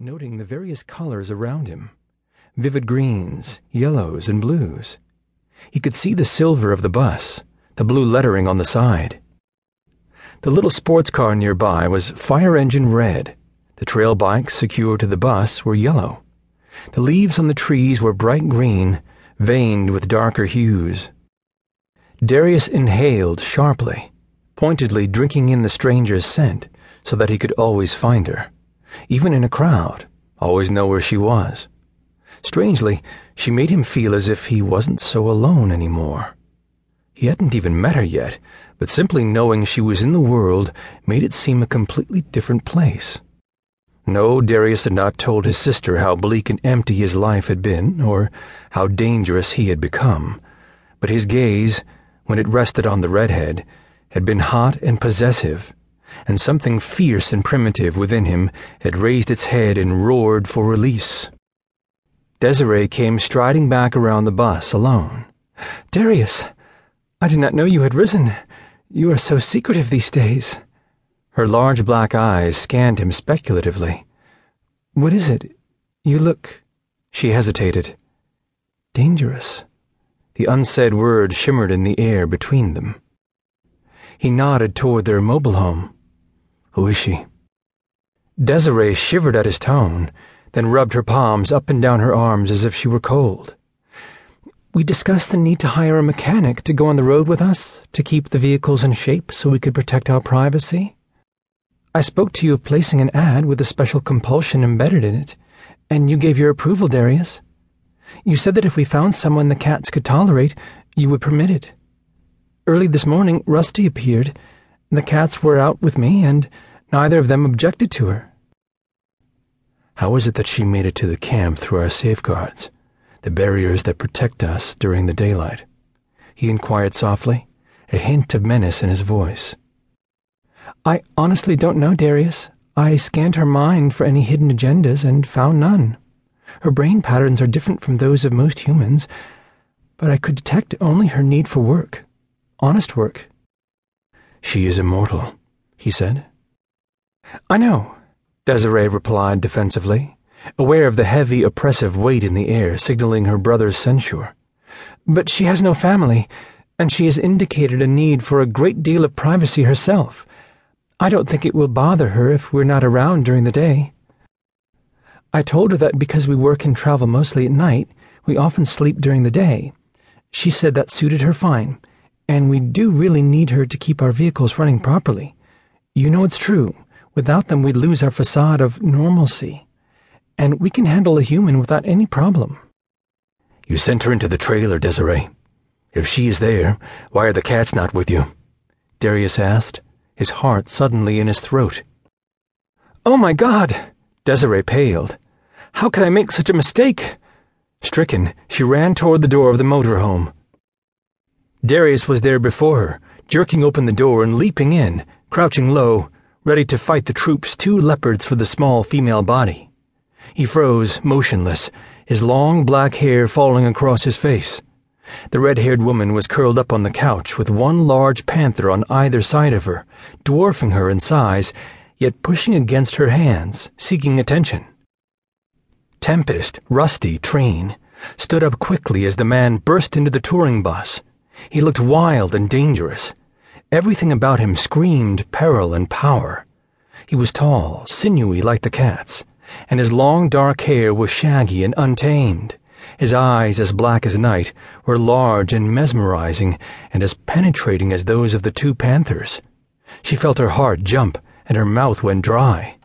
noting the various colors around him vivid greens, yellows, and blues. He could see the silver of the bus, the blue lettering on the side. The little sports car nearby was fire engine red. The trail bikes secured to the bus were yellow. The leaves on the trees were bright green, veined with darker hues. Darius inhaled sharply, pointedly drinking in the stranger's scent so that he could always find her, even in a crowd, always know where she was. Strangely, she made him feel as if he wasn't so alone anymore. He hadn't even met her yet, but simply knowing she was in the world made it seem a completely different place. No, Darius had not told his sister how bleak and empty his life had been, or how dangerous he had become, but his gaze, when it rested on the redhead, had been hot and possessive, and something fierce and primitive within him had raised its head and roared for release. Desiree came striding back around the bus alone. Darius, I did not know you had risen. You are so secretive these days. Her large black eyes scanned him speculatively. What is it? You look. She hesitated. Dangerous. The unsaid word shimmered in the air between them. He nodded toward their mobile home. Who is she? Desiree shivered at his tone then rubbed her palms up and down her arms as if she were cold. We discussed the need to hire a mechanic to go on the road with us, to keep the vehicles in shape so we could protect our privacy. I spoke to you of placing an ad with a special compulsion embedded in it, and you gave your approval, Darius. You said that if we found someone the cats could tolerate, you would permit it. Early this morning, Rusty appeared. The cats were out with me, and neither of them objected to her. How is it that she made it to the camp through our safeguards, the barriers that protect us during the daylight? He inquired softly, a hint of menace in his voice. I honestly don't know, Darius. I scanned her mind for any hidden agendas and found none. Her brain patterns are different from those of most humans, but I could detect only her need for work. Honest work. She is immortal, he said. I know. Desiree replied defensively, aware of the heavy, oppressive weight in the air signaling her brother's censure. But she has no family, and she has indicated a need for a great deal of privacy herself. I don't think it will bother her if we're not around during the day. I told her that because we work and travel mostly at night, we often sleep during the day. She said that suited her fine, and we do really need her to keep our vehicles running properly. You know it's true. Without them, we'd lose our facade of normalcy. And we can handle a human without any problem. You sent her into the trailer, Desiree. If she is there, why are the cats not with you? Darius asked, his heart suddenly in his throat. Oh my God! Desiree paled. How could I make such a mistake? Stricken, she ran toward the door of the motorhome. Darius was there before her, jerking open the door and leaping in, crouching low, ready to fight the troupe's two leopards for the small female body. He froze, motionless, his long black hair falling across his face. The red haired woman was curled up on the couch with one large panther on either side of her, dwarfing her in size, yet pushing against her hands, seeking attention. Tempest, Rusty, Trine, stood up quickly as the man burst into the touring bus. He looked wild and dangerous. Everything about him screamed peril and power. He was tall, sinewy like the cats, and his long dark hair was shaggy and untamed. His eyes, as black as night, were large and mesmerizing and as penetrating as those of the two panthers. She felt her heart jump and her mouth went dry.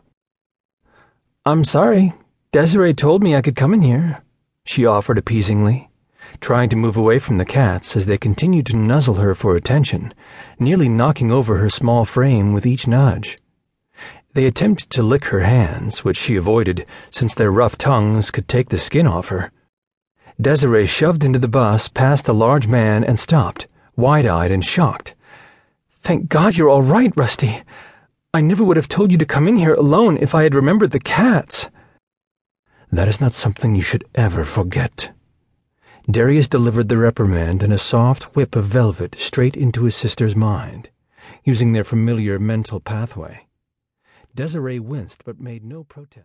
I'm sorry. Desiree told me I could come in here, she offered appeasingly trying to move away from the cats as they continued to nuzzle her for attention, nearly knocking over her small frame with each nudge. They attempted to lick her hands, which she avoided since their rough tongues could take the skin off her. Desiree shoved into the bus past the large man and stopped, wide eyed and shocked. Thank God you're all right, Rusty. I never would have told you to come in here alone if I had remembered the cats. That is not something you should ever forget. Darius delivered the reprimand in a soft whip of velvet straight into his sister's mind, using their familiar mental pathway. Desiree winced but made no protest.